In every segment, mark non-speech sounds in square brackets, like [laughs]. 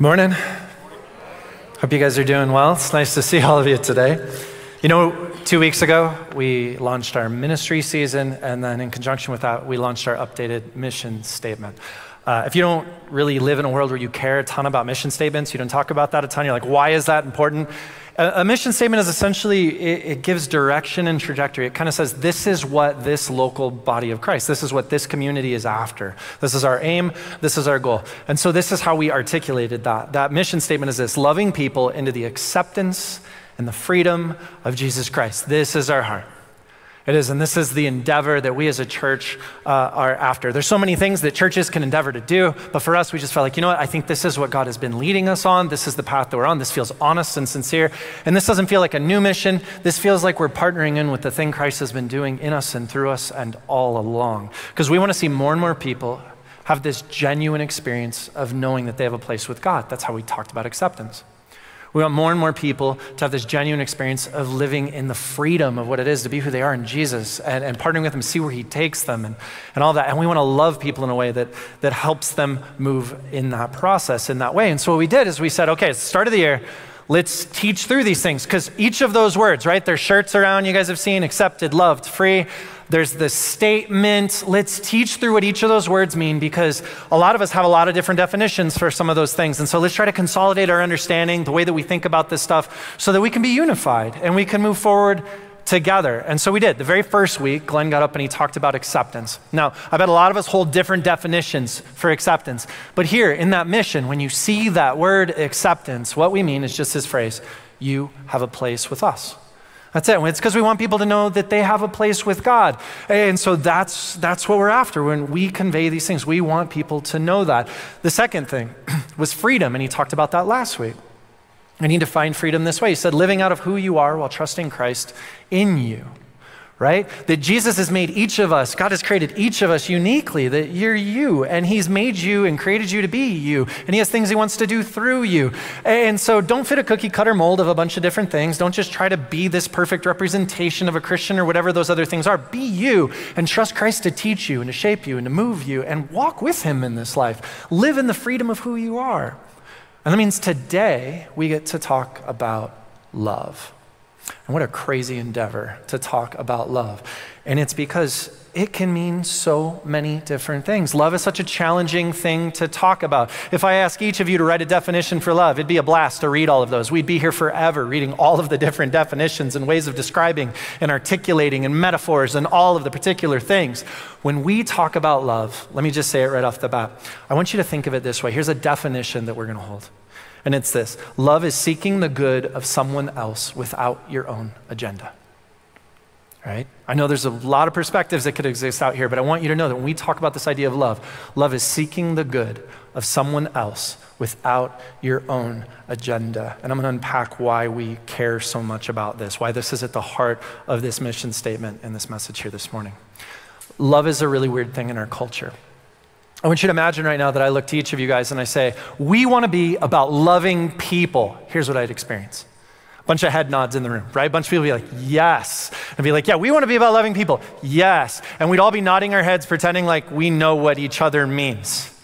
Good morning. Hope you guys are doing well. It's nice to see all of you today. You know, two weeks ago, we launched our ministry season, and then in conjunction with that, we launched our updated mission statement. Uh, if you don't really live in a world where you care a ton about mission statements, you don't talk about that a ton, you're like, why is that important? A, mission statement is essentially, it, it gives direction and trajectory. It kind of says, this is what this local body of Christ, this is what this community is after. This is our aim, this is our goal. And so this is how we articulated that. That mission statement is this loving people into the acceptance and the freedom of Jesus Christ. This is our heart. It is, and this is the endeavor that we as a church uh, are after. There's so many things that churches can endeavor to do, but for us, we just felt like, you know what? I think this is what God has been leading us on. This is the path that we're on. This feels honest and sincere. And this doesn't feel like a new mission. This feels like we're partnering in with the thing Christ has been doing in us and through us and all along. Because we want to see more and more people have this genuine experience of knowing that they have a place with God. That's how we talked about acceptance. We want more and more people to have this genuine experience of living in the freedom of what it is to be who they are in Jesus and, and partnering with Him, see where He takes them and, and all that. And we want to love people in a way that, that helps them move in that process in that way. And so what we did is we said, okay, at the start of the year, let's teach through these things because each of those words, right? There's shirts around you guys have seen accepted, loved, free. There's the statement. Let's teach through what each of those words mean because a lot of us have a lot of different definitions for some of those things. And so let's try to consolidate our understanding, the way that we think about this stuff, so that we can be unified and we can move forward together. And so we did. The very first week, Glenn got up and he talked about acceptance. Now, I bet a lot of us hold different definitions for acceptance. But here in that mission, when you see that word acceptance, what we mean is just this phrase you have a place with us. That's it. It's because we want people to know that they have a place with God. And so that's, that's what we're after when we convey these things. We want people to know that. The second thing [clears throat] was freedom, and he talked about that last week. And he defined freedom this way. He said, living out of who you are while trusting Christ in you right? That Jesus has made each of us, God has created each of us uniquely, that you're you, and He's made you and created you to be you, and He has things He wants to do through you. And so don't fit a cookie cutter mold of a bunch of different things. Don't just try to be this perfect representation of a Christian or whatever those other things are. Be you and trust Christ to teach you and to shape you and to move you and walk with Him in this life. Live in the freedom of who you are. And that means today we get to talk about love. And what a crazy endeavor to talk about love. And it's because it can mean so many different things. Love is such a challenging thing to talk about. If I ask each of you to write a definition for love, it'd be a blast to read all of those. We'd be here forever reading all of the different definitions and ways of describing and articulating and metaphors and all of the particular things. When we talk about love, let me just say it right off the bat. I want you to think of it this way. Here's a definition that we're going to hold. And it's this love is seeking the good of someone else without your own agenda. Right? I know there's a lot of perspectives that could exist out here, but I want you to know that when we talk about this idea of love, love is seeking the good of someone else without your own agenda. And I'm going to unpack why we care so much about this, why this is at the heart of this mission statement and this message here this morning. Love is a really weird thing in our culture. I want you to imagine right now that I look to each of you guys and I say, We want to be about loving people. Here's what I'd experience. A bunch of head nods in the room, right? A bunch of people be like, Yes. And be like, Yeah, we want to be about loving people. Yes. And we'd all be nodding our heads, pretending like we know what each other means.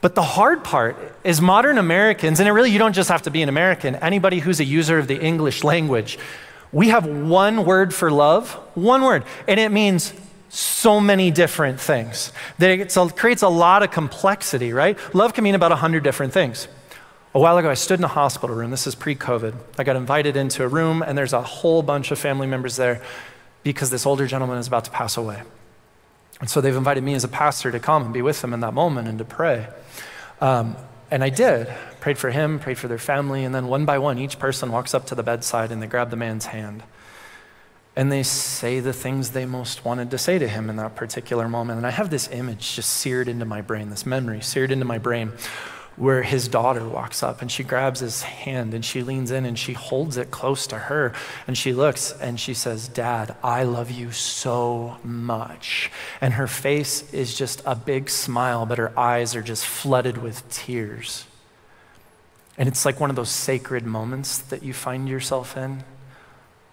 But the hard part is modern Americans, and it really, you don't just have to be an American, anybody who's a user of the English language, we have one word for love, one word, and it means so many different things. That it creates a lot of complexity, right? Love can mean about 100 different things. A while ago, I stood in a hospital room. This is pre COVID. I got invited into a room, and there's a whole bunch of family members there because this older gentleman is about to pass away. And so they've invited me as a pastor to come and be with them in that moment and to pray. Um, and I did. Prayed for him, prayed for their family, and then one by one, each person walks up to the bedside and they grab the man's hand and they say the things they most wanted to say to him in that particular moment. And I have this image just seared into my brain, this memory seared into my brain, where his daughter walks up and she grabs his hand and she leans in and she holds it close to her and she looks and she says, Dad, I love you so much. And her face is just a big smile, but her eyes are just flooded with tears. And it's like one of those sacred moments that you find yourself in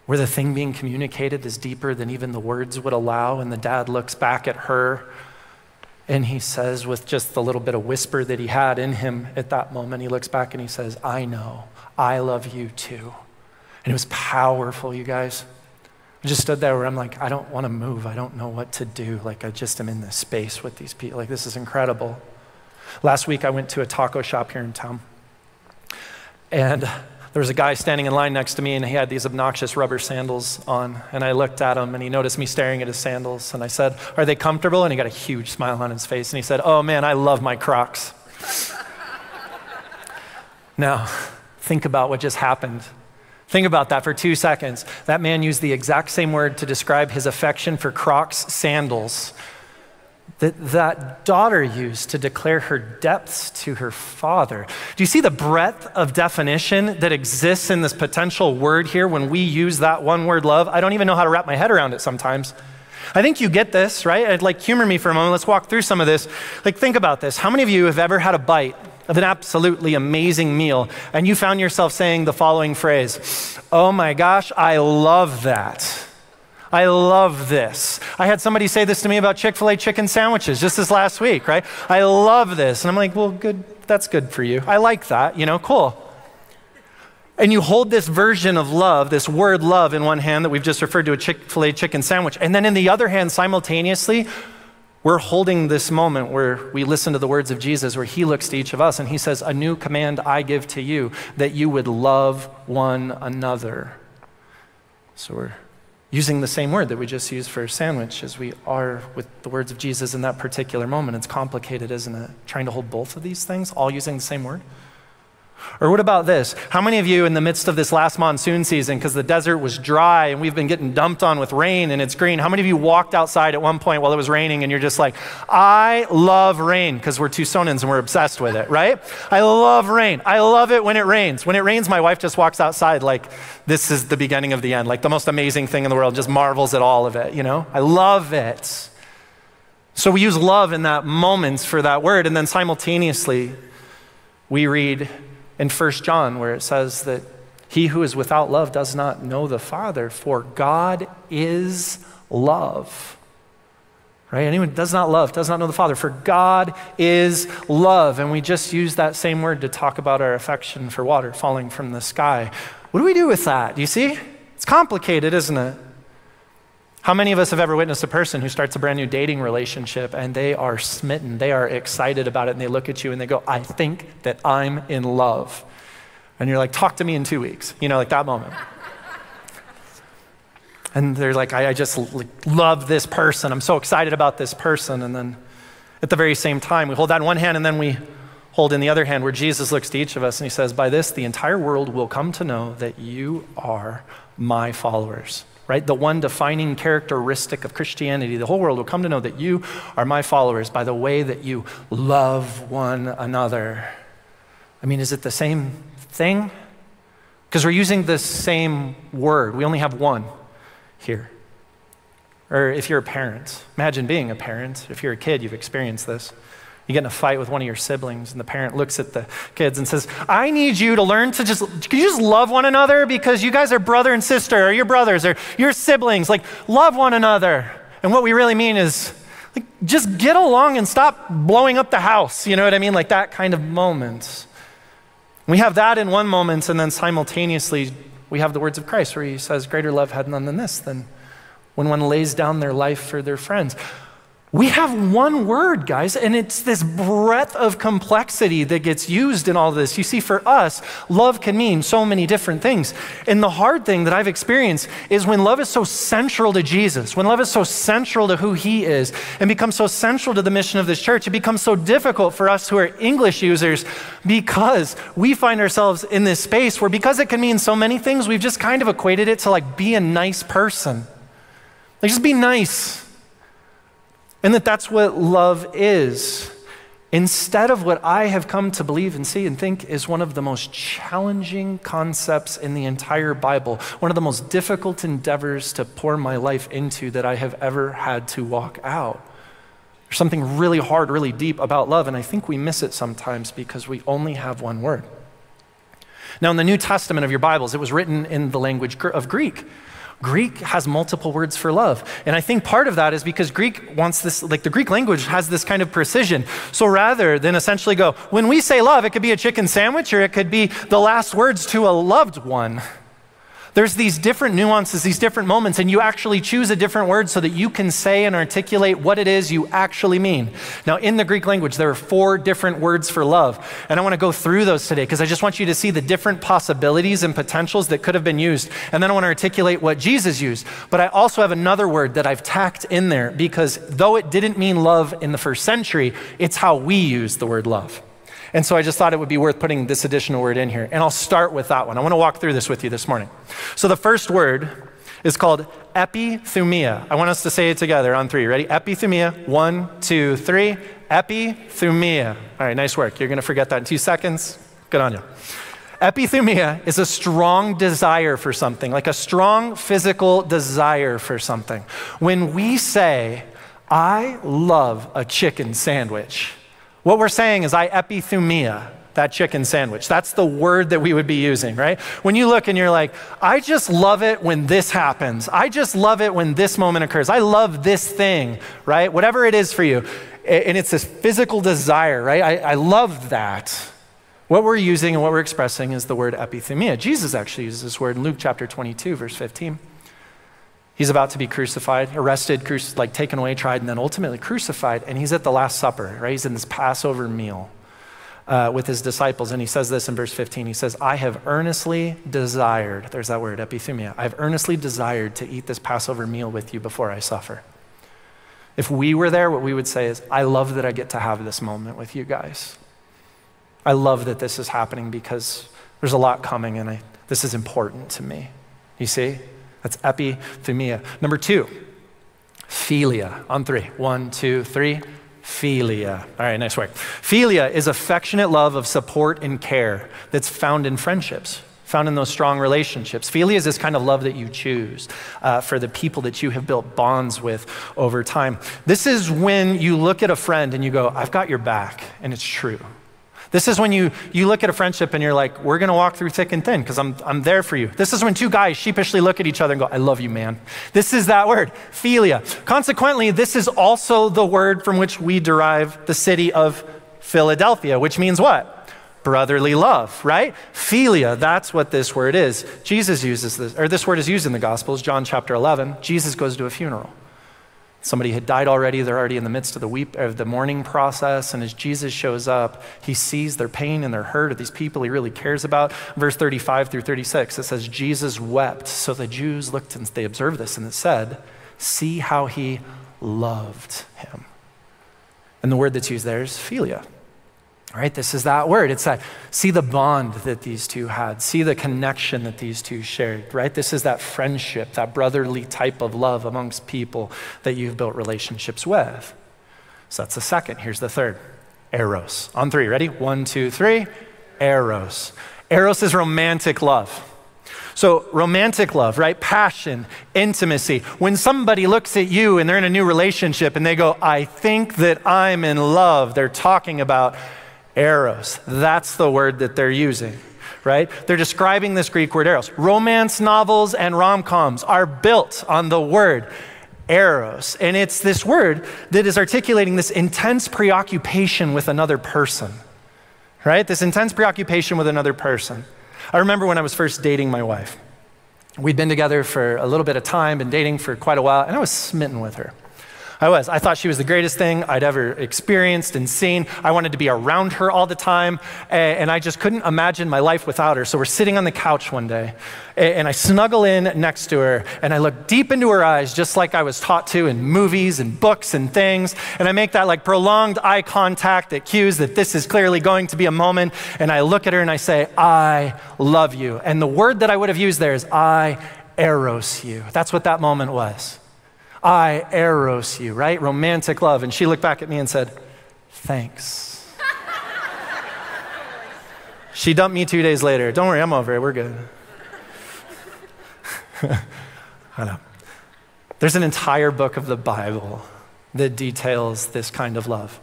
where the thing being communicated is deeper than even the words would allow, and the dad looks back at her And he says, with just the little bit of whisper that he had in him at that moment, he looks back and he says, I know, I love you too. And it was powerful, you guys. I just stood there where I'm like, I don't want to move. I don't know what to do. Like, I just am in this space with these people. Like, this is incredible. Last week, I went to a taco shop here in town. And there was a guy standing in line next to me, and he had these obnoxious rubber sandals on. And I looked at him, and he noticed me staring at his sandals. And I said, Are they comfortable? And he got a huge smile on his face. And he said, Oh, man, I love my Crocs. now, think about what just happened Think about that for two seconds. That man used the exact same word to describe his affection for Crocs sandals that that daughter used to declare her depths to her father. Do you see the breadth of definition that exists in this potential word here when we use that one word love? I don't even know how to wrap my head around it sometimes. I think you get this, right? I'd like humor me for a moment. Let's walk through some of this. Like think about this. How many of you have ever had a bite of an absolutely amazing meal, and you found yourself saying the following phrase Oh my gosh, I love that. I love this. I had somebody say this to me about Chick fil A chicken sandwiches just this last week, right? I love this. And I'm like, well, good, that's good for you. I like that, you know, cool. And you hold this version of love, this word love, in one hand that we've just referred to a Chick fil A chicken sandwich. And then in the other hand, simultaneously, we're holding this moment where we listen to the words of Jesus, where he looks to each of us and he says, A new command I give to you, that you would love one another. So we're using the same word that we just used for sandwich as we are with the words of Jesus in that particular moment. It's complicated, isn't it? Trying to hold both of these things, all using the same word. Or what about this? How many of you, in the midst of this last monsoon season, because the desert was dry and we've been getting dumped on with rain and it's green, how many of you walked outside at one point while it was raining and you're just like, I love rain, because we're Tucsonans and we're obsessed with it, right? I love rain. I love it when it rains. When it rains, my wife just walks outside like this is the beginning of the end, like the most amazing thing in the world, just marvels at all of it, you know? I love it. So we use love in that moment for that word, and then simultaneously, we read in 1 John, where it says that he who is without love does not know the Father, for God is love. Right? Anyone does not love does not know the Father, for God is love. And we just use that same word to talk about our affection for water falling from the sky. What do we do with that? Do you see? It's complicated, isn't it? How many of us have ever witnessed a person who starts a brand new dating relationship and they are smitten, they are excited about it, and they look at you and they go, I think that I'm in love. And you're like, talk to me in two weeks, you know, like that moment. [laughs] and they're like, I, I just love this person. I'm so excited about this person. And then at the very same time, we hold that in one hand and then we hold in the other hand where Jesus looks to each of us and he says, By this, the entire world will come to know that you are my followers right? The one defining characteristic of Christianity. The whole world will come to know that you are my followers by the way that you love one another. I mean, is it the same thing? Because we're using the same word. We only have one here. Or if you're a parent, imagine being a parent. If you're a kid, you've experienced this. You get in a fight with one of your siblings, and the parent looks at the kids and says, I need you to learn to just, can you just love one another? Because you guys are brother and sister, or your brothers, or your siblings. Like, love one another. And what we really mean is, like, just get along and stop blowing up the house. You know what I mean? Like that kind of moment. We have that in one moment, and then simultaneously, we have the words of Christ where he says, Greater love had none than this, than when one lays down their life for their friends. We have one word, guys, and it's this breadth of complexity that gets used in all this. You see, for us, love can mean so many different things. And the hard thing that I've experienced is when love is so central to Jesus, when love is so central to who he is, and becomes so central to the mission of this church, it becomes so difficult for us who are English users because we find ourselves in this space where, because it can mean so many things, we've just kind of equated it to like be a nice person. Like, just be nice and that that's what love is. Instead of what I have come to believe and see and think is one of the most challenging concepts in the entire Bible, one of the most difficult endeavors to pour my life into that I have ever had to walk out. There's something really hard, really deep about love, and I think we miss it sometimes because we only have one word. Now, in the New Testament of your Bibles, it was written in the language of Greek. Greek has multiple words for love. And I think part of that is because Greek wants this, like the Greek language has this kind of precision. So rather than essentially go, when we say love, it could be a chicken sandwich or it could be the last words to a loved one. There's these different nuances, these different moments, and you actually choose a different word so that you can say and articulate what it is you actually mean. Now, in the Greek language, there are four different words for love, and I want to go through those today because I just want you to see the different possibilities and potentials that could have been used. And then I want to articulate what Jesus used. But I also have another word that I've tacked in there because though it didn't mean love in the first century, it's how we use the word love. And so I just thought it would be worth putting this additional word in here. And I'll start with that one. I want to walk through this with you this morning. So the first word is called epithumia. I want us to say it together on three. Ready? Epithumia. One, two, three. Epithumia. All right, nice work. You're going to forget that in two seconds. Good on you. Epithumia is a strong desire for something, like a strong physical desire for something. When we say, I love a chicken sandwich, what we're saying is, I epithumia that chicken sandwich. That's the word that we would be using, right? When you look and you're like, I just love it when this happens. I just love it when this moment occurs. I love this thing, right? Whatever it is for you. And it's this physical desire, right? I, I love that. What we're using and what we're expressing is the word epithumia. Jesus actually uses this word in Luke chapter 22, verse 15. He's about to be crucified, arrested, cru- like taken away, tried, and then ultimately crucified. And he's at the Last Supper, right? He's in this Passover meal uh, with his disciples. And he says this in verse 15. He says, I have earnestly desired, there's that word, epithumia. I've earnestly desired to eat this Passover meal with you before I suffer. If we were there, what we would say is, I love that I get to have this moment with you guys. I love that this is happening because there's a lot coming and I, this is important to me. You see? That's epithumia. Number two, philia. On three. One, two, three. Philia. All right, nice work. Philia is affectionate love of support and care that's found in friendships, found in those strong relationships. Philia is this kind of love that you choose uh, for the people that you have built bonds with over time. This is when you look at a friend and you go, I've got your back, and it's true. This is when you, you look at a friendship and you're like, we're going to walk through thick and thin because I'm, I'm there for you. This is when two guys sheepishly look at each other and go, I love you, man. This is that word, philia. Consequently, this is also the word from which we derive the city of Philadelphia, which means what? Brotherly love, right? Philia, that's what this word is. Jesus uses this, or this word is used in the Gospels, John chapter 11. Jesus goes to a funeral. Somebody had died already. They're already in the midst of the weep of the mourning process. And as Jesus shows up, he sees their pain and their hurt of these people he really cares about. Verse 35 through 36, it says, Jesus wept. So the Jews looked and they observed this, and it said, See how he loved him. And the word that's used there is philia. Right? This is that word. It's that see the bond that these two had, see the connection that these two shared, right? This is that friendship, that brotherly type of love amongst people that you've built relationships with. So that's the second. Here's the third Eros. On three. Ready? One, two, three. Eros. Eros is romantic love. So, romantic love, right? Passion, intimacy. When somebody looks at you and they're in a new relationship and they go, I think that I'm in love, they're talking about Eros. That's the word that they're using, right? They're describing this Greek word eros. Romance novels and rom coms are built on the word eros. And it's this word that is articulating this intense preoccupation with another person, right? This intense preoccupation with another person. I remember when I was first dating my wife. We'd been together for a little bit of time, been dating for quite a while, and I was smitten with her. I was. I thought she was the greatest thing I'd ever experienced and seen. I wanted to be around her all the time, and I just couldn't imagine my life without her. So we're sitting on the couch one day, and I snuggle in next to her, and I look deep into her eyes, just like I was taught to in movies and books and things. And I make that like prolonged eye contact that cues that this is clearly going to be a moment. And I look at her and I say, I love you. And the word that I would have used there is, I eros you. That's what that moment was. I eros you, right? Romantic love. And she looked back at me and said, Thanks. she dumped me two days later. Don't worry, I'm over it. We're good. [laughs] I know. There's an entire book of the Bible that details this kind of love.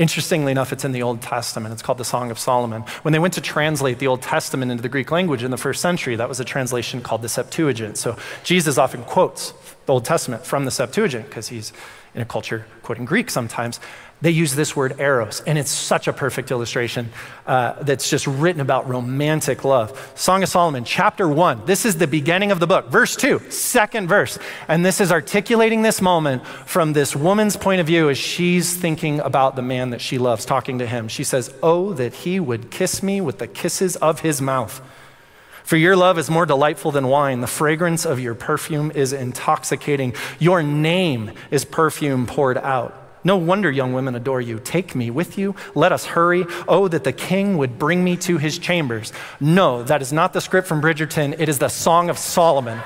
Interestingly enough, it's in the Old Testament. It's called the Song of Solomon. When they went to translate the Old Testament into the Greek language in the first century, that was a translation called the Septuagint. So Jesus often quotes the Old Testament from the Septuagint because he's in a culture quoting Greek sometimes they use this word eros, and it's such a perfect illustration uh, that's just written about romantic love. Song of Solomon, chapter one. This is the beginning of the book. Verse two, second verse. And this is articulating this moment from this woman's point of view as she's thinking about the man that she loves, talking to him. She says, Oh, that he would kiss me with the kisses of his mouth. For your love is more delightful than wine. The fragrance of your perfume is intoxicating. Your name is perfume poured out. No wonder young women adore you. Take me with you. Let us hurry. Oh, that the king would bring me to his chambers. No, that is not the script from Bridgerton. It is the Song of Solomon.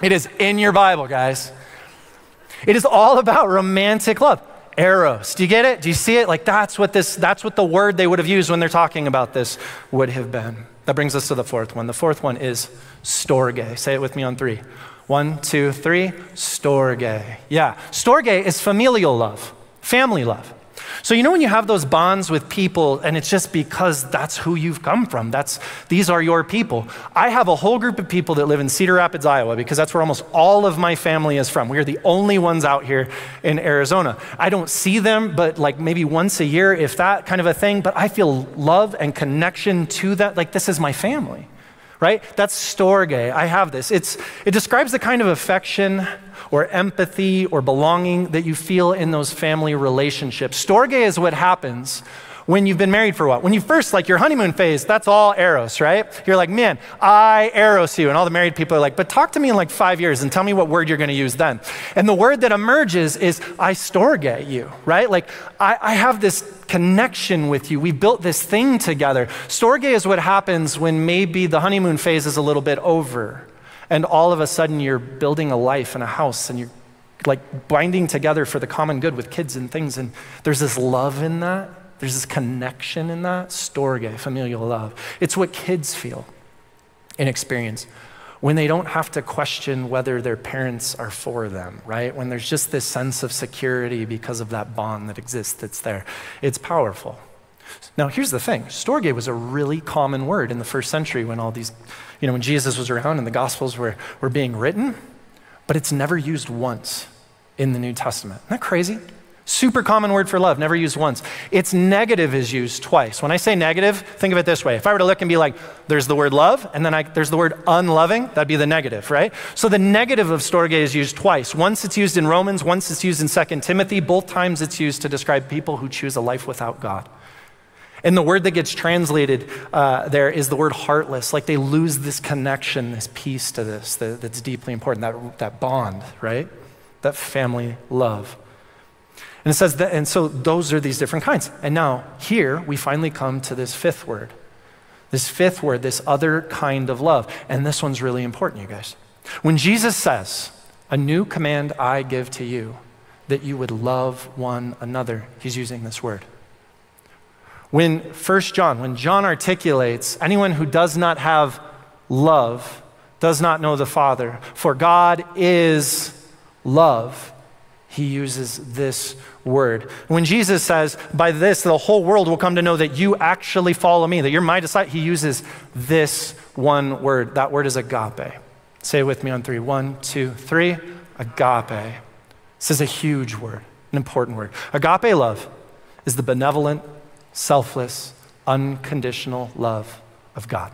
It is in your Bible, guys. It is all about romantic love. Eros. Do you get it? Do you see it? Like that's what this that's what the word they would have used when they're talking about this would have been. That brings us to the fourth one. The fourth one is storge. Say it with me on 3. One, two, three. Storge. Yeah. Storge is familial love, family love. So you know when you have those bonds with people and it's just because that's who you've come from. That's these are your people. I have a whole group of people that live in Cedar Rapids, Iowa because that's where almost all of my family is from. We are the only ones out here in Arizona. I don't see them but like maybe once a year if that kind of a thing, but I feel love and connection to that like this is my family right? That's storge. I have this. It's, it describes the kind of affection or empathy or belonging that you feel in those family relationships. Storge is what happens when you've been married for what? When you first, like your honeymoon phase, that's all eros, right? You're like, man, I eros you. And all the married people are like, but talk to me in like five years and tell me what word you're going to use then. And the word that emerges is I storge you, right? Like, I, I have this connection with you. We built this thing together. Storge is what happens when maybe the honeymoon phase is a little bit over. And all of a sudden, you're building a life and a house and you're like binding together for the common good with kids and things. And there's this love in that. There's this connection in that, storge, familial love. It's what kids feel and experience when they don't have to question whether their parents are for them, right? When there's just this sense of security because of that bond that exists that's there. It's powerful. Now, here's the thing storge was a really common word in the first century when all these, you know, when Jesus was around and the Gospels were, were being written, but it's never used once in the New Testament. Isn't that crazy? Super common word for love, never used once. Its negative is used twice. When I say negative, think of it this way. If I were to look and be like, there's the word love, and then I, there's the word unloving, that'd be the negative, right? So the negative of storge is used twice. Once it's used in Romans, once it's used in 2 Timothy. Both times it's used to describe people who choose a life without God. And the word that gets translated uh, there is the word heartless. Like they lose this connection, this piece to this that, that's deeply important, that, that bond, right? That family love. And it says that, and so those are these different kinds. And now here we finally come to this fifth word. This fifth word, this other kind of love. And this one's really important, you guys. When Jesus says, A new command I give to you, that you would love one another, he's using this word. When First John, when John articulates, anyone who does not have love does not know the Father, for God is love he uses this word. When Jesus says, By this, the whole world will come to know that you actually follow me, that you're my disciple, he uses this one word. That word is agape. Say it with me on three. One, two, three. Agape. This is a huge word, an important word. Agape love is the benevolent, selfless, unconditional love of God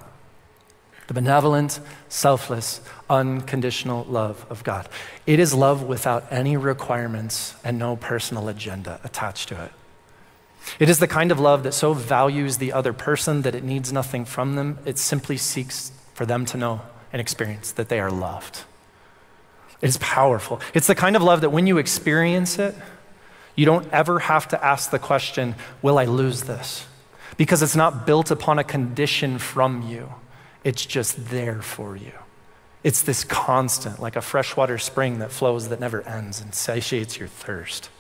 the benevolent, selfless, unconditional love of God. It is love without any requirements and no personal agenda attached to it. It is the kind of love that so values the other person that it needs nothing from them. It simply seeks for them to know and experience that they are loved. It is powerful. It's the kind of love that when you experience it, you don't ever have to ask the question, Will I lose this? Because it's not built upon a condition from you. It's just there for you. It's this constant, like a freshwater spring that flows that never ends and satiates your thirst.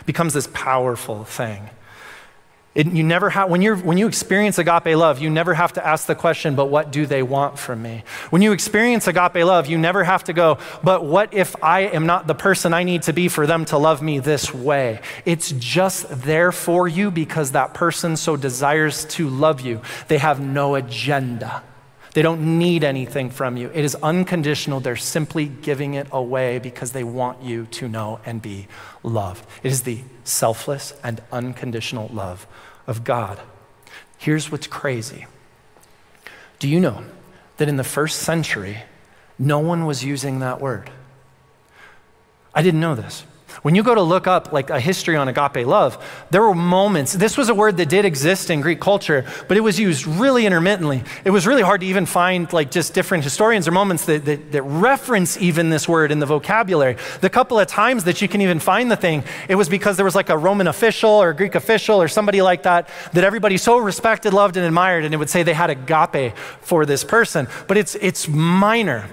It becomes this powerful thing. It, you never have, when, you're, when you experience agape love, you never have to ask the question, but what do they want from me? When you experience agape love, you never have to go, but what if I am not the person I need to be for them to love me this way? It's just there for you because that person so desires to love you. They have no agenda. They don't need anything from you. It is unconditional. They're simply giving it away because they want you to know and be loved. It is the selfless and unconditional love of God. Here's what's crazy. Do you know that in the first century, no one was using that word? I didn't know this. When you go to look up like a history on agape love, there were moments. This was a word that did exist in Greek culture, but it was used really intermittently. It was really hard to even find like just different historians or moments that, that, that reference even this word in the vocabulary. The couple of times that you can even find the thing, it was because there was like a Roman official or a Greek official or somebody like that that everybody so respected, loved, and admired, and it would say they had agape for this person. But it's it's minor.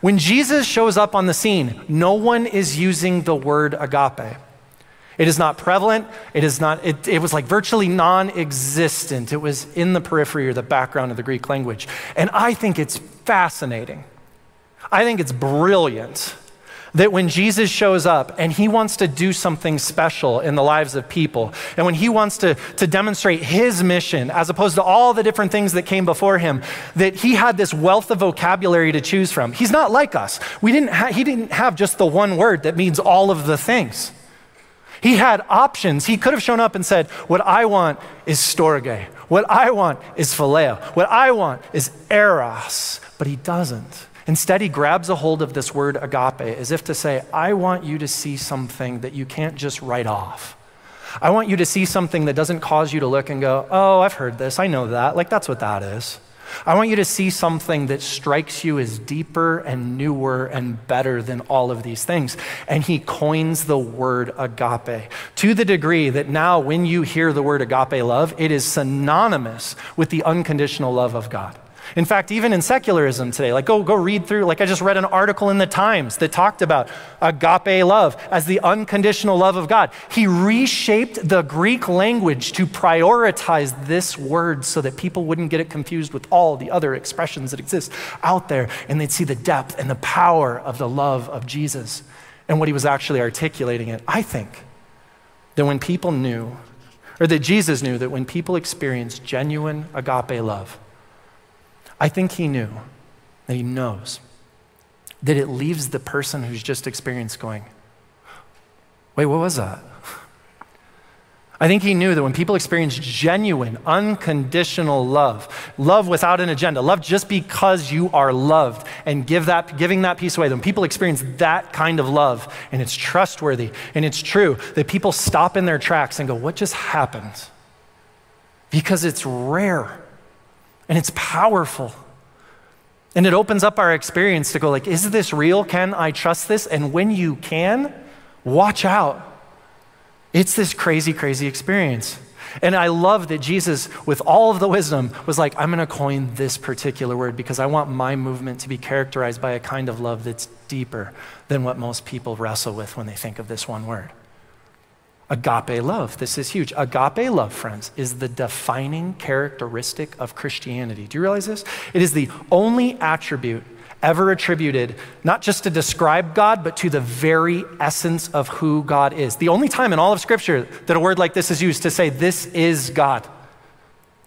When Jesus shows up on the scene, no one is using the word agape. It is not prevalent. It is not, it, it was like virtually non existent. It was in the periphery or the background of the Greek language. And I think it's fascinating. I think it's brilliant that when Jesus shows up and he wants to do something special in the lives of people, and when he wants to, to demonstrate his mission, as opposed to all the different things that came before him, that he had this wealth of vocabulary to choose from. He's not like us. We didn't ha- he didn't have just the one word that means all of the things. He had options. He could have shown up and said, What I want is storge. What I want is phileo. What I want is eros. But he doesn't. Instead, he grabs a hold of this word agape as if to say, I want you to see something that you can't just write off. I want you to see something that doesn't cause you to look and go, oh, I've heard this, I know that. Like, that's what that is. I want you to see something that strikes you as deeper and newer and better than all of these things. And he coins the word agape to the degree that now, when you hear the word agape love, it is synonymous with the unconditional love of God. In fact, even in secularism today, like go, go read through, like I just read an article in the Times that talked about agape love as the unconditional love of God. He reshaped the Greek language to prioritize this word so that people wouldn't get it confused with all the other expressions that exist out there and they'd see the depth and the power of the love of Jesus and what he was actually articulating it. I think that when people knew, or that Jesus knew that when people experienced genuine agape love, I think he knew, that he knows, that it leaves the person who's just experienced going, wait, what was that? I think he knew that when people experience genuine, unconditional love, love without an agenda, love just because you are loved, and give that, giving that piece away, when people experience that kind of love, and it's trustworthy and it's true, that people stop in their tracks and go, What just happened? Because it's rare and it's powerful. And it opens up our experience to go like, is this real? Can I trust this? And when you can, watch out. It's this crazy, crazy experience. And I love that Jesus, with all of the wisdom, was like, I'm going to coin this particular word because I want my movement to be characterized by a kind of love that's deeper than what most people wrestle with when they think of this one word. Agape love. This is huge. Agape love, friends, is the defining characteristic of Christianity. Do you realize this? It is the only attribute ever attributed, not just to describe God, but to the very essence of who God is. The only time in all of Scripture that a word like this is used to say, This is God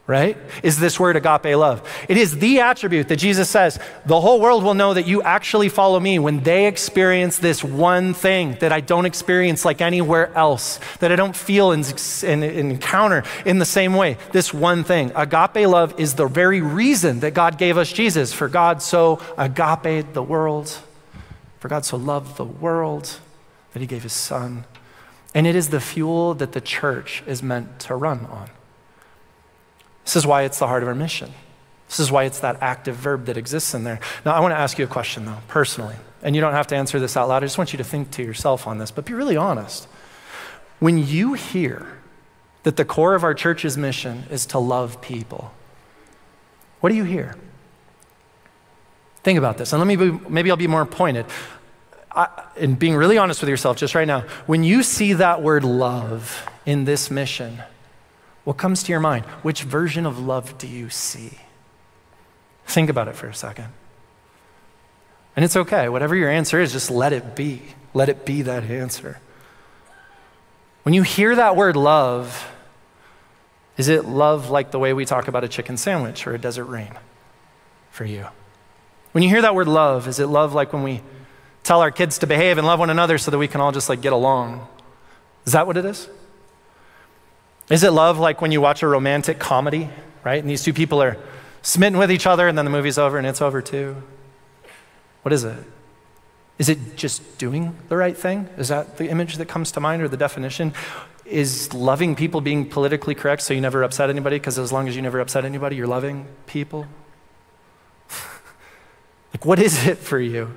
right? Is this word agape love. It is the attribute that Jesus says, the whole world will know that you actually follow me when they experience this one thing that I don't experience like anywhere else, that I don't feel and, encounter in the same way. This one thing. Agape love is the very reason that God gave us Jesus. For God so agape the world, for God so loved the world that he gave his son. And it is the fuel that the church is meant to run on. This is why it's the heart of our mission. This is why it's that active verb that exists in there. Now, I want to ask you a question, though, personally. And you don't have to answer this out loud. I just want you to think to yourself on this, but be really honest. When you hear that the core of our church's mission is to love people, what do you hear? Think about this. And let me be, maybe I'll be more pointed. I, and being really honest with yourself just right now, when you see that word love in this mission, What comes to your mind? Which version of love do you see? Think about it for a second. And it's okay. Whatever your answer is, just let it be. Let it be that answer. When you hear that word love, is it love like the way we talk about a chicken sandwich or a desert rain for you? When you hear that word love, is it love like when we tell our kids to behave and love one another so that we can all just like get along? Is that what it is? Is it love like when you watch a romantic comedy, right? And these two people are smitten with each other and then the movie's over and it's over too? What is it? Is it just doing the right thing? Is that the image that comes to mind or the definition? Is loving people being politically correct so you never upset anybody? Because as long as you never upset anybody, you're loving people? [laughs] like, what is it for you?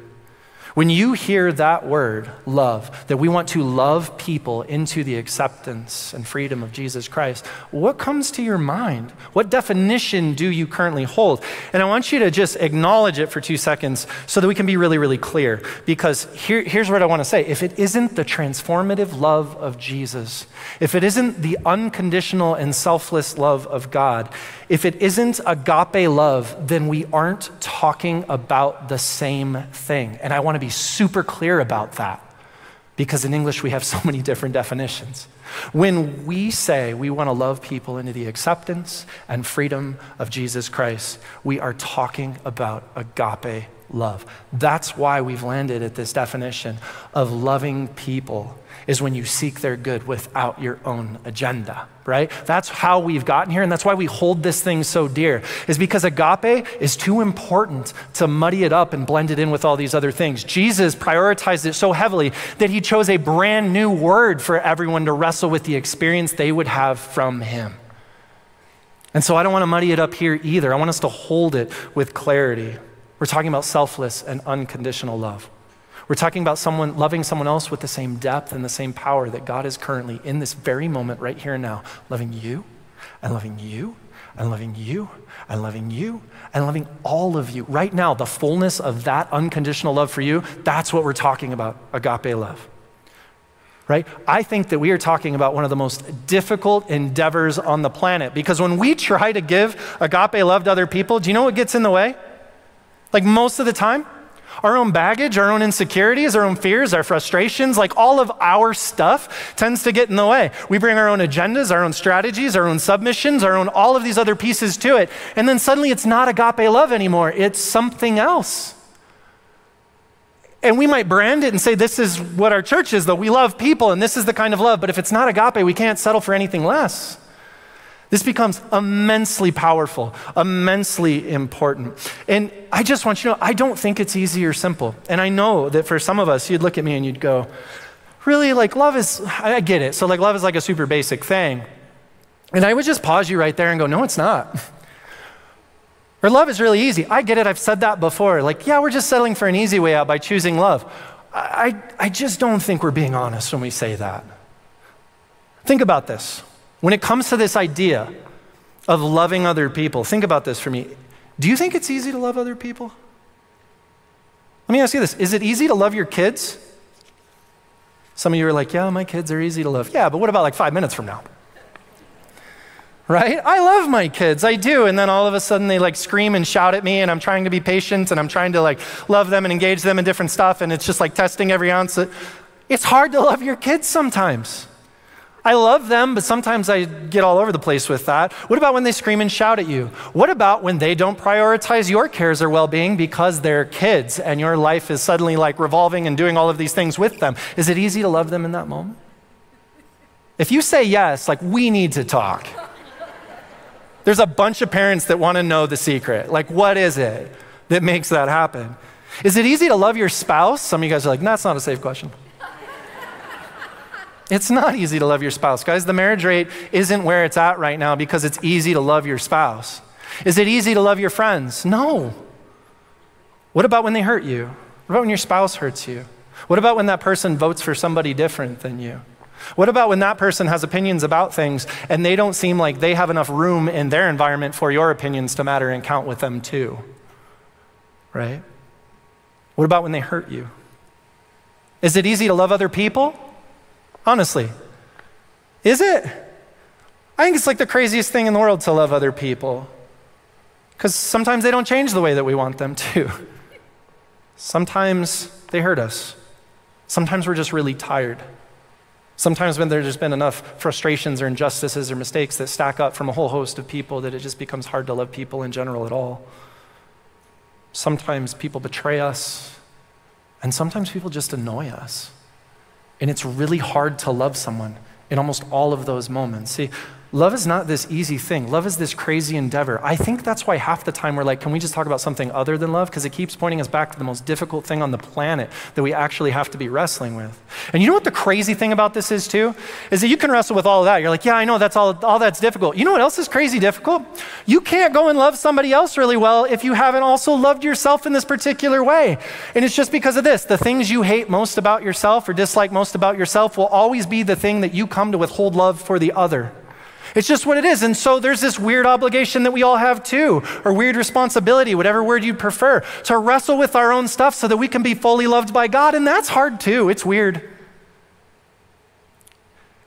When you hear that word, love, that we want to love people into the acceptance and freedom of Jesus Christ, what comes to your mind? What definition do you currently hold? And I want you to just acknowledge it for two seconds so that we can be really, really clear. Because here, here's what I want to say if it isn't the transformative love of Jesus, if it isn't the unconditional and selfless love of God, if it isn't agape love, then we aren't talking about the same thing. And I want to be super clear about that because in English we have so many different definitions. When we say we want to love people into the acceptance and freedom of Jesus Christ, we are talking about agape love. That's why we've landed at this definition of loving people is when you seek their good without your own agenda, right? That's how we've gotten here, and that's why we hold this thing so dear, is because agape is too important to muddy it up and blend it in with all these other things. Jesus prioritized it so heavily that he chose a brand new word for everyone to wrestle with the experience they would have from him. And so I don't want to muddy it up here either. I want us to hold it with clarity. We're talking about selfless and unconditional love. We're talking about someone loving someone else with the same depth and the same power that God is currently in this very moment, right here and now, loving you and loving you and loving you and loving you and loving all of you. Right now, the fullness of that unconditional love for you, that's what we're talking about agape love. Right? I think that we are talking about one of the most difficult endeavors on the planet because when we try to give agape love to other people, do you know what gets in the way? Like most of the time, our own baggage, our own insecurities, our own fears, our frustrations, like all of our stuff tends to get in the way. We bring our own agendas, our own strategies, our own submissions, our own all of these other pieces to it. And then suddenly it's not agape love anymore, it's something else. And we might brand it and say, this is what our church is, though. We love people and this is the kind of love. But if it's not agape, we can't settle for anything less. This becomes immensely powerful, immensely important. And I just want you to know, I don't think it's easy or simple. And I know that for some of us, you'd look at me and you'd go, really, like love is, I get it. So, like, love is like a super basic thing. And I would just pause you right there and go, no, it's not. [laughs] or love is really easy. I get it. I've said that before. Like, yeah, we're just settling for an easy way out by choosing love. I, I just don't think we're being honest when we say that. Think about this. When it comes to this idea of loving other people, think about this for me. Do you think it's easy to love other people? Let me ask you this Is it easy to love your kids? Some of you are like, yeah, my kids are easy to love. Yeah, but what about like five minutes from now? Right? I love my kids, I do. And then all of a sudden they like scream and shout at me, and I'm trying to be patient and I'm trying to like love them and engage them in different stuff, and it's just like testing every ounce. It's hard to love your kids sometimes. I love them, but sometimes I get all over the place with that. What about when they scream and shout at you? What about when they don't prioritize your cares or well being because they're kids and your life is suddenly like revolving and doing all of these things with them? Is it easy to love them in that moment? If you say yes, like, we need to talk. There's a bunch of parents that want to know the secret. Like, what is it that makes that happen? Is it easy to love your spouse? Some of you guys are like, no, that's not a safe question. It's not easy to love your spouse. Guys, the marriage rate isn't where it's at right now because it's easy to love your spouse. Is it easy to love your friends? No. What about when they hurt you? What about when your spouse hurts you? What about when that person votes for somebody different than you? What about when that person has opinions about things and they don't seem like they have enough room in their environment for your opinions to matter and count with them too? Right? What about when they hurt you? Is it easy to love other people? Honestly. Is it? I think it's like the craziest thing in the world to love other people. Because sometimes they don't change the way that we want them to. Sometimes they hurt us. Sometimes we're just really tired. Sometimes when there's just been enough frustrations or injustices or mistakes that stack up from a whole host of people that it just becomes hard to love people in general at all. Sometimes people betray us, and sometimes people just annoy us. And it's really hard to love someone in almost all of those moments. See, Love is not this easy thing. Love is this crazy endeavor. I think that's why half the time we're like, can we just talk about something other than love? Because it keeps pointing us back to the most difficult thing on the planet that we actually have to be wrestling with. And you know what the crazy thing about this is, too? Is that you can wrestle with all of that. You're like, yeah, I know that's all, all that's difficult. You know what else is crazy difficult? You can't go and love somebody else really well if you haven't also loved yourself in this particular way. And it's just because of this. The things you hate most about yourself or dislike most about yourself will always be the thing that you come to withhold love for the other. It's just what it is. And so there's this weird obligation that we all have too, or weird responsibility, whatever word you prefer, to wrestle with our own stuff so that we can be fully loved by God. And that's hard too. It's weird.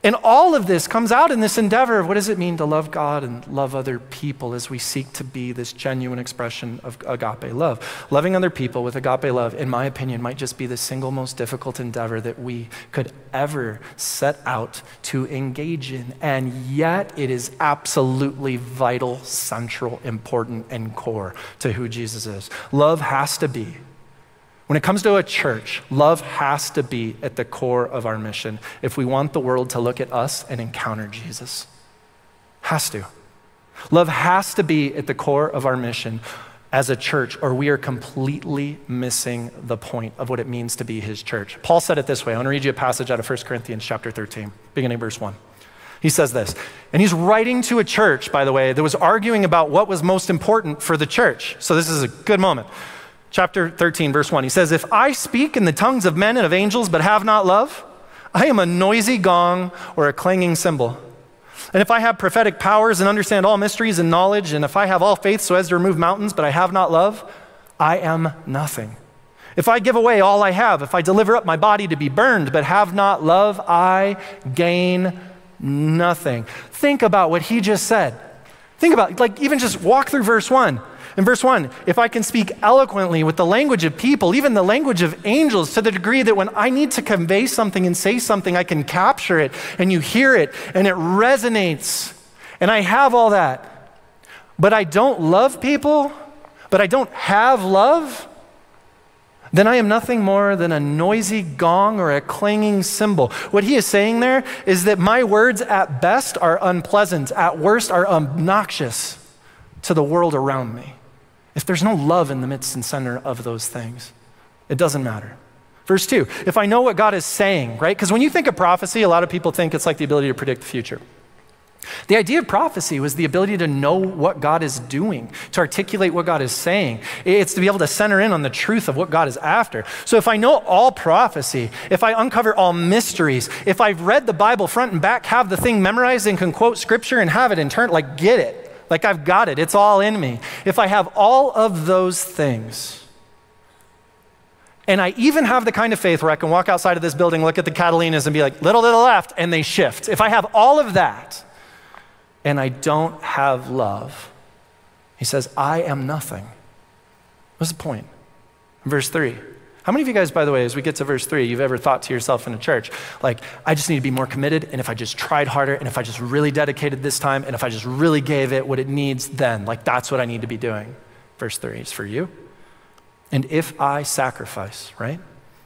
And all of this comes out in this endeavor of what does it mean to love God and love other people as we seek to be this genuine expression of agape love. Loving other people with agape love, in my opinion, might just be the single most difficult endeavor that we could ever set out to engage in. And yet, it is absolutely vital, central, important, and core to who Jesus is. Love has to be when it comes to a church, love has to be at the core of our mission if we want the world to look at us and encounter Jesus. Has to. Love has to be at the core of our mission as a church, or we are completely missing the point of what it means to be his church. Paul said it this way. I want to read you a passage out of 1 Corinthians chapter 13, beginning verse 1. He says this, and he's writing to a church, by the way, that was arguing about what was most important for the church. So this is a good moment chapter 13, verse 1. He says, If I speak in the tongues of men and of angels but have not love, I am a noisy gong or a clanging cymbal. And if I have prophetic powers and understand all mysteries and knowledge, and if I have all faith so as to remove mountains, but I have not love, I am nothing. If I give away all I have, if I deliver up my body to be burned, but have not love, I gain nothing. Think about what he just said. Think about, like, even just walk through verse 1. In verse 1, if I can speak eloquently with the language of people, even the language of angels, to the degree that when I need to convey something and say something, I can capture it and you hear it and it resonates, and I have all that, but I don't love people, but I don't have love, then I am nothing more than a noisy gong or a clanging cymbal. What he is saying there is that my words at best are unpleasant, at worst are obnoxious to the world around me. If there's no love in the midst and center of those things, it doesn't matter. Verse 2 if I know what God is saying, right? Because when you think of prophecy, a lot of people think it's like the ability to predict the future. The idea of prophecy was the ability to know what God is doing, to articulate what God is saying. It's to be able to center in on the truth of what God is after. So if I know all prophecy, if I uncover all mysteries, if I've read the Bible front and back, have the thing memorized and can quote scripture and have it in turn, like get it, like I've got it, it's all in me. If I have all of those things, and I even have the kind of faith where I can walk outside of this building, look at the Catalinas, and be like, little to the left, and they shift. If I have all of that, and I don't have love, he says, I am nothing. What's the point? Verse 3 how many of you guys, by the way, as we get to verse three, you've ever thought to yourself in a church, like, I just need to be more committed, and if I just tried harder, and if I just really dedicated this time, and if I just really gave it what it needs, then, like, that's what I need to be doing? Verse three is for you. And if I sacrifice, right?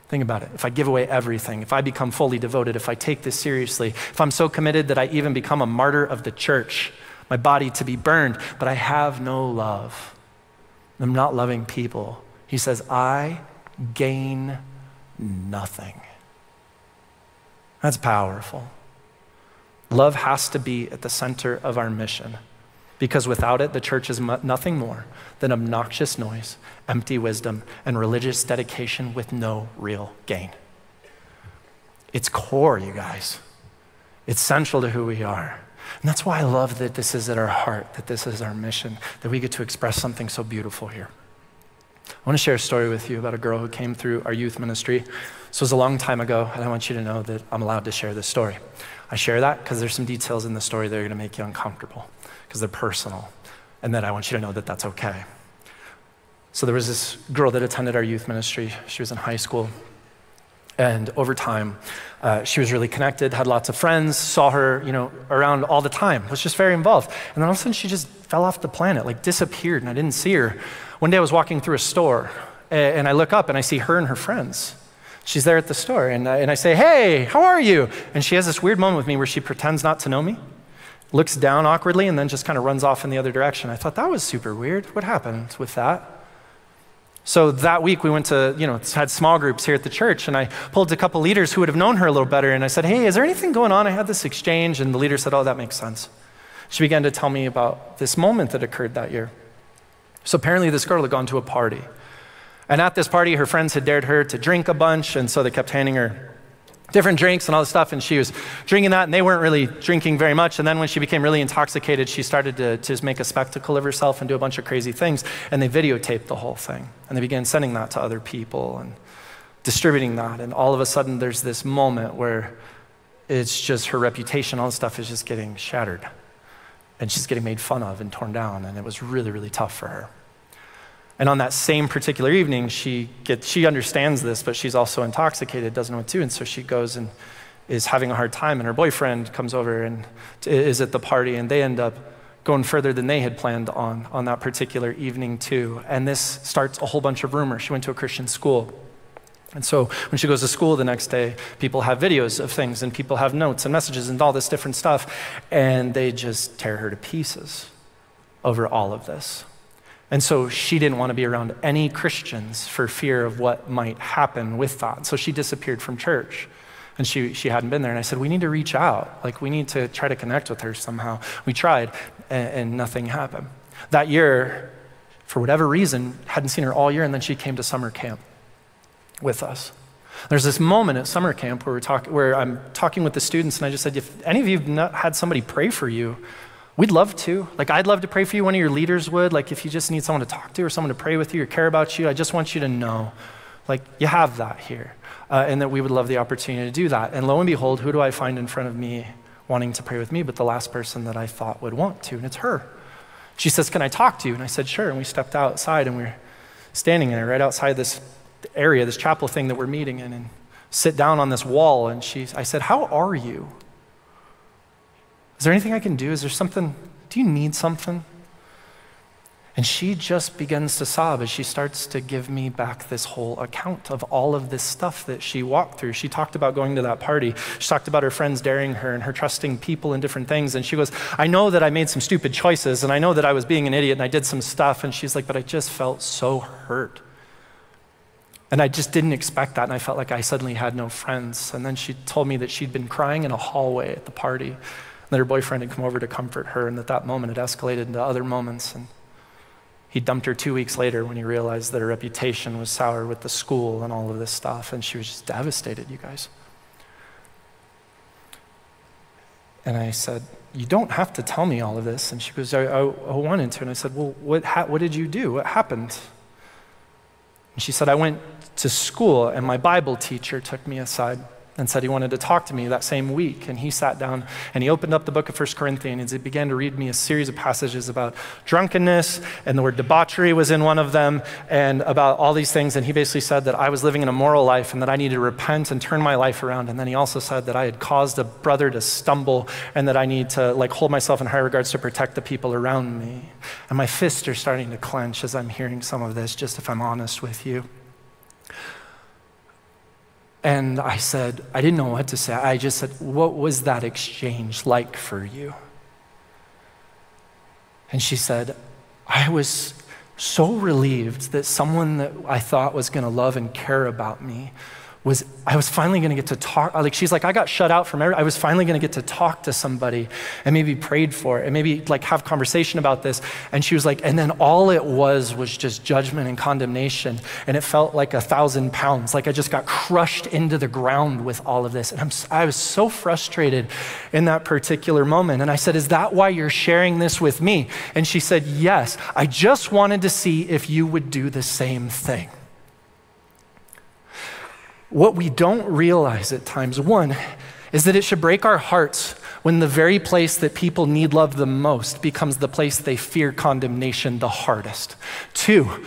Think about it. If I give away everything, if I become fully devoted, if I take this seriously, if I'm so committed that I even become a martyr of the church, my body to be burned, but I have no love, I'm not loving people. He says, I gain nothing. That's powerful. Love has to be at the center of our mission because without it, the church is nothing more than obnoxious noise, empty wisdom, and religious dedication with no real gain. It's core, you guys. It's central to who we are. And that's why I love that this is at our heart, that this is our mission, that we get to express something so beautiful here. I want to share a story with you about a girl who came through our youth ministry. This was a long time ago, and I want you to know that I'm allowed to share this story. I share that because there's some details in the story that are going to make you uncomfortable because they're personal, and that I want you to know that that's okay. So there was this girl that attended our youth ministry. She was in high school. And over time, uh, she was really connected, had lots of friends, saw her, you know, around all the time, was just very involved. And then all of a sudden, she just fell off the planet, like disappeared, and I didn't see her. One day, I was walking through a store, and I look up and I see her and her friends. She's there at the store, and I, and I say, Hey, how are you? And she has this weird moment with me where she pretends not to know me, looks down awkwardly, and then just kind of runs off in the other direction. I thought that was super weird. What happened with that? So that week we went to, you know, had small groups here at the church, and I pulled a couple leaders who would have known her a little better, and I said, Hey, is there anything going on? I had this exchange, and the leader said, Oh, that makes sense. She began to tell me about this moment that occurred that year. So apparently, this girl had gone to a party. And at this party, her friends had dared her to drink a bunch, and so they kept handing her different drinks and all this stuff, and she was drinking that, and they weren't really drinking very much. And then when she became really intoxicated, she started to, to make a spectacle of herself and do a bunch of crazy things, and they videotaped the whole thing. And they began sending that to other people and distributing that. And all of a sudden, there's this moment where it's just her reputation, all this stuff is just getting shattered. And she's getting made fun of and torn down, and it was really, really tough for her. And on that same particular evening, she, gets, she understands this, but she's also intoxicated, doesn't know what to do. And so she goes and is having a hard time. And her boyfriend comes over and is at the party, and they end up going further than they had planned on on that particular evening, too. And this starts a whole bunch of rumors. She went to a Christian school. And so when she goes to school the next day, people have videos of things, and people have notes and messages and all this different stuff. And they just tear her to pieces over all of this. And so she didn't want to be around any Christians for fear of what might happen with that. So she disappeared from church. And she, she hadn't been there. And I said, We need to reach out. Like, we need to try to connect with her somehow. We tried, and, and nothing happened. That year, for whatever reason, hadn't seen her all year, and then she came to summer camp with us. There's this moment at summer camp where, we're talk, where I'm talking with the students, and I just said, If any of you have not had somebody pray for you, We'd love to. Like, I'd love to pray for you. One of your leaders would. Like, if you just need someone to talk to or someone to pray with you or care about you, I just want you to know, like, you have that here. Uh, and that we would love the opportunity to do that. And lo and behold, who do I find in front of me wanting to pray with me but the last person that I thought would want to? And it's her. She says, Can I talk to you? And I said, Sure. And we stepped outside and we are standing there right outside this area, this chapel thing that we're meeting in, and sit down on this wall. And she, I said, How are you? Is there anything I can do? Is there something? Do you need something? And she just begins to sob as she starts to give me back this whole account of all of this stuff that she walked through. She talked about going to that party. She talked about her friends daring her and her trusting people and different things. And she goes, I know that I made some stupid choices and I know that I was being an idiot and I did some stuff. And she's like, but I just felt so hurt. And I just didn't expect that. And I felt like I suddenly had no friends. And then she told me that she'd been crying in a hallway at the party that her boyfriend had come over to comfort her, and that that moment had escalated into other moments. And he dumped her two weeks later when he realized that her reputation was sour with the school and all of this stuff, and she was just devastated, you guys. And I said, You don't have to tell me all of this. And she goes, I, I, I wanted to. And I said, Well, what, ha- what did you do? What happened? And she said, I went to school, and my Bible teacher took me aside and said he wanted to talk to me that same week. And he sat down and he opened up the book of 1 Corinthians. and He began to read me a series of passages about drunkenness, and the word debauchery was in one of them, and about all these things. And he basically said that I was living an immoral life and that I needed to repent and turn my life around. And then he also said that I had caused a brother to stumble and that I need to like hold myself in high regards to protect the people around me. And my fists are starting to clench as I'm hearing some of this, just if I'm honest with you. And I said, I didn't know what to say. I just said, What was that exchange like for you? And she said, I was so relieved that someone that I thought was going to love and care about me was I was finally going to get to talk. Like she's like, I got shut out from every, I was finally going to get to talk to somebody and maybe prayed for and maybe like have conversation about this. And she was like, and then all it was was just judgment and condemnation. And it felt like a thousand pounds. Like I just got crushed into the ground with all of this. And I'm, I was so frustrated in that particular moment. And I said, Is that why you're sharing this with me? And she said, Yes. I just wanted to see if you would do the same thing. What we don't realize at times, one, is that it should break our hearts when the very place that people need love the most becomes the place they fear condemnation the hardest. Two,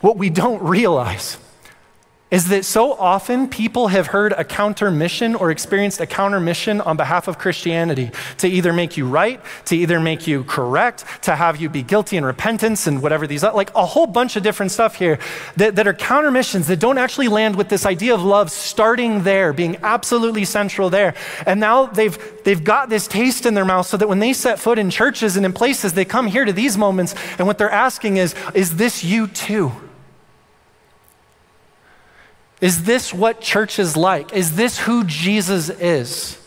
what we don't realize is that so often people have heard a counter mission or experienced a counter mission on behalf of Christianity to either make you right, to either make you correct, to have you be guilty in repentance and whatever these are, like a whole bunch of different stuff here that, that are counter missions that don't actually land with this idea of love starting there, being absolutely central there. And now they've, they've got this taste in their mouth so that when they set foot in churches and in places, they come here to these moments and what they're asking is, is this you too? Is this what church is like? Is this who Jesus is?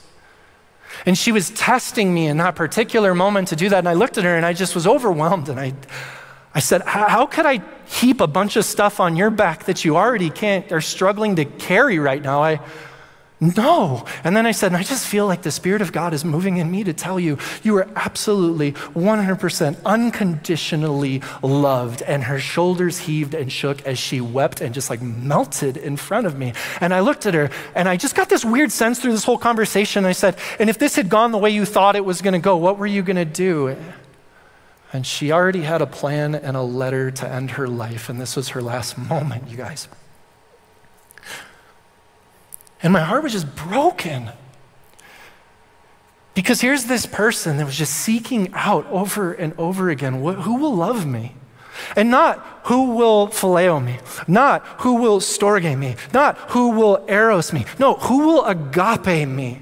And she was testing me in that particular moment to do that. And I looked at her and I just was overwhelmed. And I, I said, How could I heap a bunch of stuff on your back that you already can't, are struggling to carry right now? I, no. And then I said, and I just feel like the Spirit of God is moving in me to tell you, you are absolutely 100% unconditionally loved. And her shoulders heaved and shook as she wept and just like melted in front of me. And I looked at her and I just got this weird sense through this whole conversation. I said, and if this had gone the way you thought it was going to go, what were you going to do? And she already had a plan and a letter to end her life. And this was her last moment, you guys. And my heart was just broken. Because here's this person that was just seeking out over and over again who will love me? And not who will phileo me, not who will storge me, not who will eros me. No, who will agape me?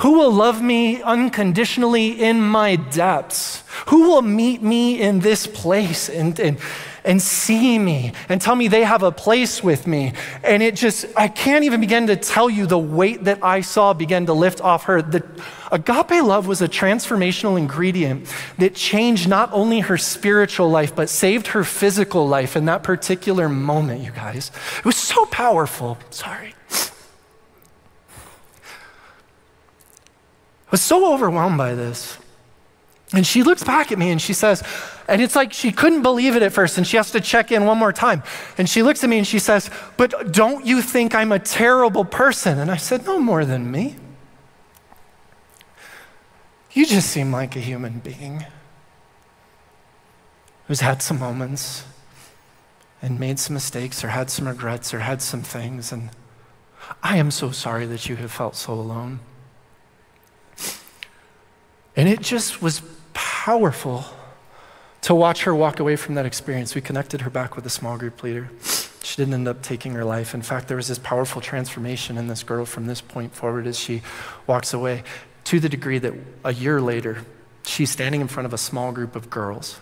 Who will love me unconditionally in my depths? Who will meet me in this place and, and, and see me and tell me they have a place with me. And it just, I can't even begin to tell you the weight that I saw begin to lift off her. The agape love was a transformational ingredient that changed not only her spiritual life, but saved her physical life in that particular moment, you guys. It was so powerful. Sorry. I was so overwhelmed by this. And she looks back at me and she says, and it's like she couldn't believe it at first, and she has to check in one more time. And she looks at me and she says, But don't you think I'm a terrible person? And I said, No more than me. You just seem like a human being who's had some moments and made some mistakes or had some regrets or had some things. And I am so sorry that you have felt so alone. And it just was powerful to watch her walk away from that experience. We connected her back with a small group leader. She didn't end up taking her life. In fact, there was this powerful transformation in this girl from this point forward as she walks away, to the degree that a year later, she's standing in front of a small group of girls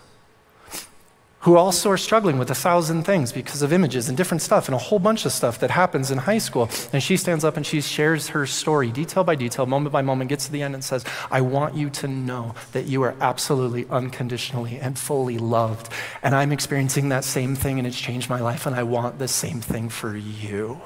who also are struggling with a thousand things because of images and different stuff and a whole bunch of stuff that happens in high school. And she stands up and she shares her story, detail by detail, moment by moment, gets to the end and says, I want you to know that you are absolutely unconditionally and fully loved. And I'm experiencing that same thing and it's changed my life, and I want the same thing for you.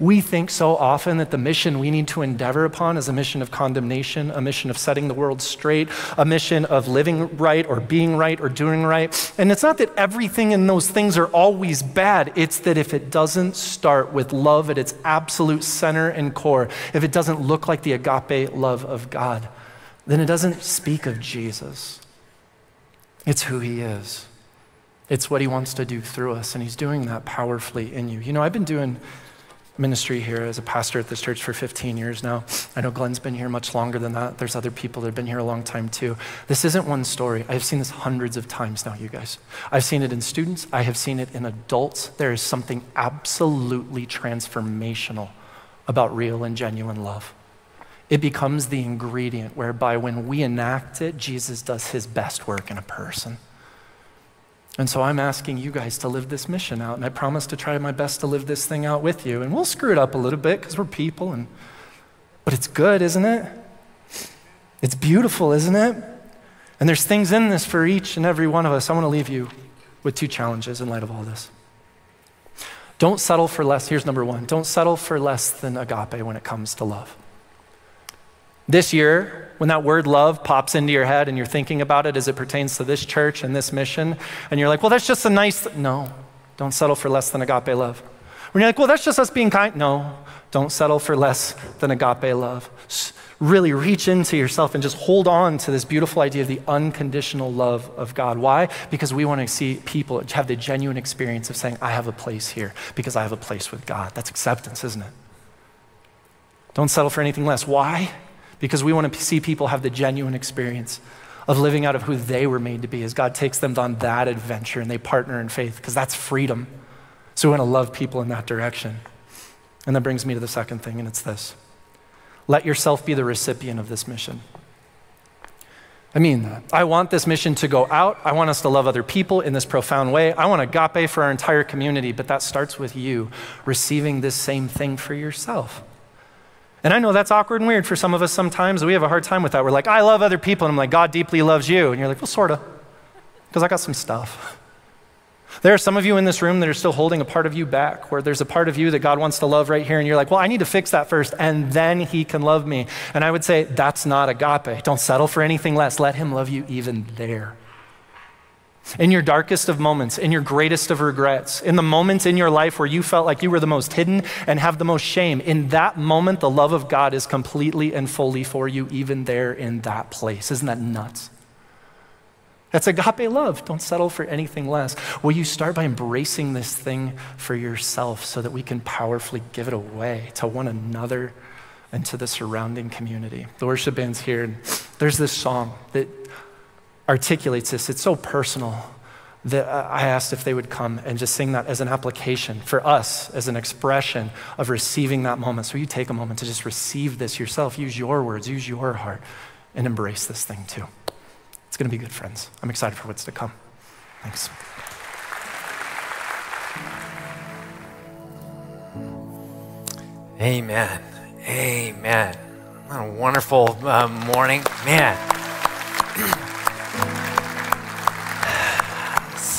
We think so often that the mission we need to endeavor upon is a mission of condemnation, a mission of setting the world straight, a mission of living right or being right or doing right. And it's not that everything in those things are always bad, it's that if it doesn't start with love at its absolute center and core, if it doesn't look like the agape love of God, then it doesn't speak of Jesus. It's who he is. It's what he wants to do through us, and he's doing that powerfully in you. You know, I've been doing ministry here as a pastor at this church for 15 years now. I know Glenn's been here much longer than that. There's other people that have been here a long time too. This isn't one story. I've seen this hundreds of times now, you guys. I've seen it in students, I have seen it in adults. There is something absolutely transformational about real and genuine love. It becomes the ingredient whereby when we enact it, Jesus does his best work in a person. And so I'm asking you guys to live this mission out, and I promise to try my best to live this thing out with you. And we'll screw it up a little bit because we're people, and, but it's good, isn't it? It's beautiful, isn't it? And there's things in this for each and every one of us. I want to leave you with two challenges in light of all this. Don't settle for less. Here's number one don't settle for less than agape when it comes to love. This year, when that word love pops into your head and you're thinking about it as it pertains to this church and this mission, and you're like, well, that's just a nice, th-. no, don't settle for less than agape love. When you're like, well, that's just us being kind, no, don't settle for less than agape love. Really reach into yourself and just hold on to this beautiful idea of the unconditional love of God. Why? Because we want to see people have the genuine experience of saying, I have a place here because I have a place with God. That's acceptance, isn't it? Don't settle for anything less. Why? Because we want to see people have the genuine experience of living out of who they were made to be as God takes them on that adventure and they partner in faith, because that's freedom. So we want to love people in that direction. And that brings me to the second thing, and it's this let yourself be the recipient of this mission. I mean that. I want this mission to go out. I want us to love other people in this profound way. I want agape for our entire community, but that starts with you receiving this same thing for yourself. And I know that's awkward and weird for some of us sometimes. We have a hard time with that. We're like, I love other people. And I'm like, God deeply loves you. And you're like, well, sort of, because I got some stuff. There are some of you in this room that are still holding a part of you back, where there's a part of you that God wants to love right here, and you're like, well, I need to fix that first, and then He can love me. And I would say, that's not agape. Don't settle for anything less. Let Him love you even there. In your darkest of moments, in your greatest of regrets, in the moments in your life where you felt like you were the most hidden and have the most shame, in that moment, the love of God is completely and fully for you, even there in that place. Isn't that nuts? That's agape love. Don't settle for anything less. Will you start by embracing this thing for yourself so that we can powerfully give it away to one another and to the surrounding community? The worship band's here, there's this song that articulates this. It's so personal that I asked if they would come and just sing that as an application for us, as an expression of receiving that moment. So you take a moment to just receive this yourself, use your words, use your heart, and embrace this thing too. It's going to be good, friends. I'm excited for what's to come. Thanks. Amen. Amen. What a wonderful uh, morning. Man. [clears throat]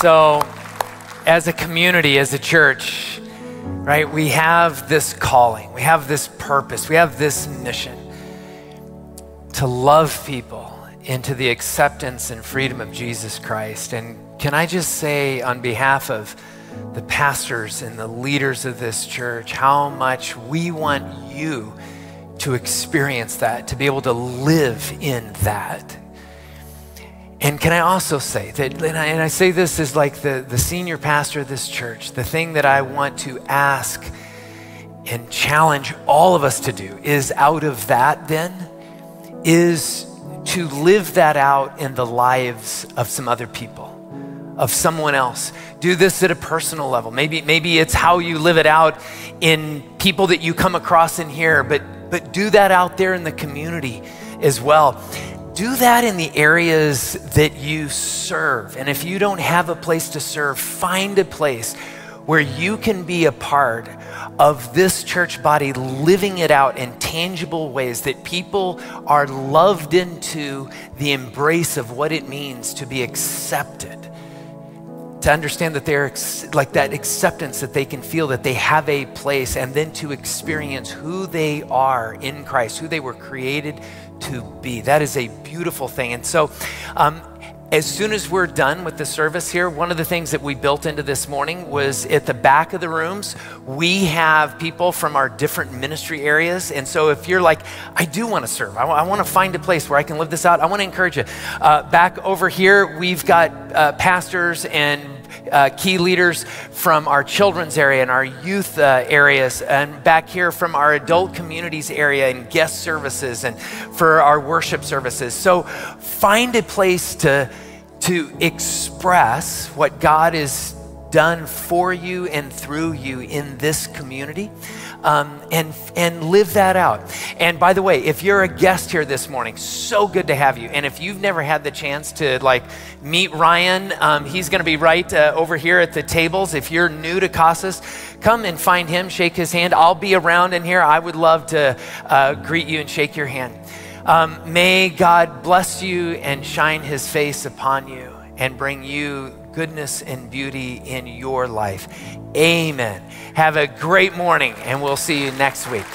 So, as a community, as a church, right, we have this calling, we have this purpose, we have this mission to love people into the acceptance and freedom of Jesus Christ. And can I just say, on behalf of the pastors and the leaders of this church, how much we want you to experience that, to be able to live in that. And can I also say that, and I, and I, say this as like the, the senior pastor of this church, the thing that I want to ask and challenge all of us to do is out of that, then, is to live that out in the lives of some other people, of someone else. Do this at a personal level. Maybe, maybe it's how you live it out in people that you come across in here, but, but do that out there in the community as well do that in the areas that you serve. And if you don't have a place to serve, find a place where you can be a part of this church body living it out in tangible ways that people are loved into the embrace of what it means to be accepted to understand that they're like that acceptance that they can feel that they have a place and then to experience who they are in Christ, who they were created to be. That is a beautiful thing. And so, um, as soon as we're done with the service here, one of the things that we built into this morning was at the back of the rooms, we have people from our different ministry areas. And so if you're like, I do want to serve, I, w- I want to find a place where I can live this out, I want to encourage you. Uh, back over here, we've got uh, pastors and uh, key leaders from our children's area and our youth uh, areas, and back here from our adult communities area and guest services and for our worship services. So find a place to, to express what God has done for you and through you in this community. Um, and and live that out. And by the way, if you're a guest here this morning, so good to have you. And if you've never had the chance to like meet Ryan, um, he's going to be right uh, over here at the tables. If you're new to Casas, come and find him, shake his hand. I'll be around in here. I would love to uh, greet you and shake your hand. Um, may God bless you and shine his face upon you and bring you goodness and beauty in your life. Amen. Have a great morning, and we'll see you next week.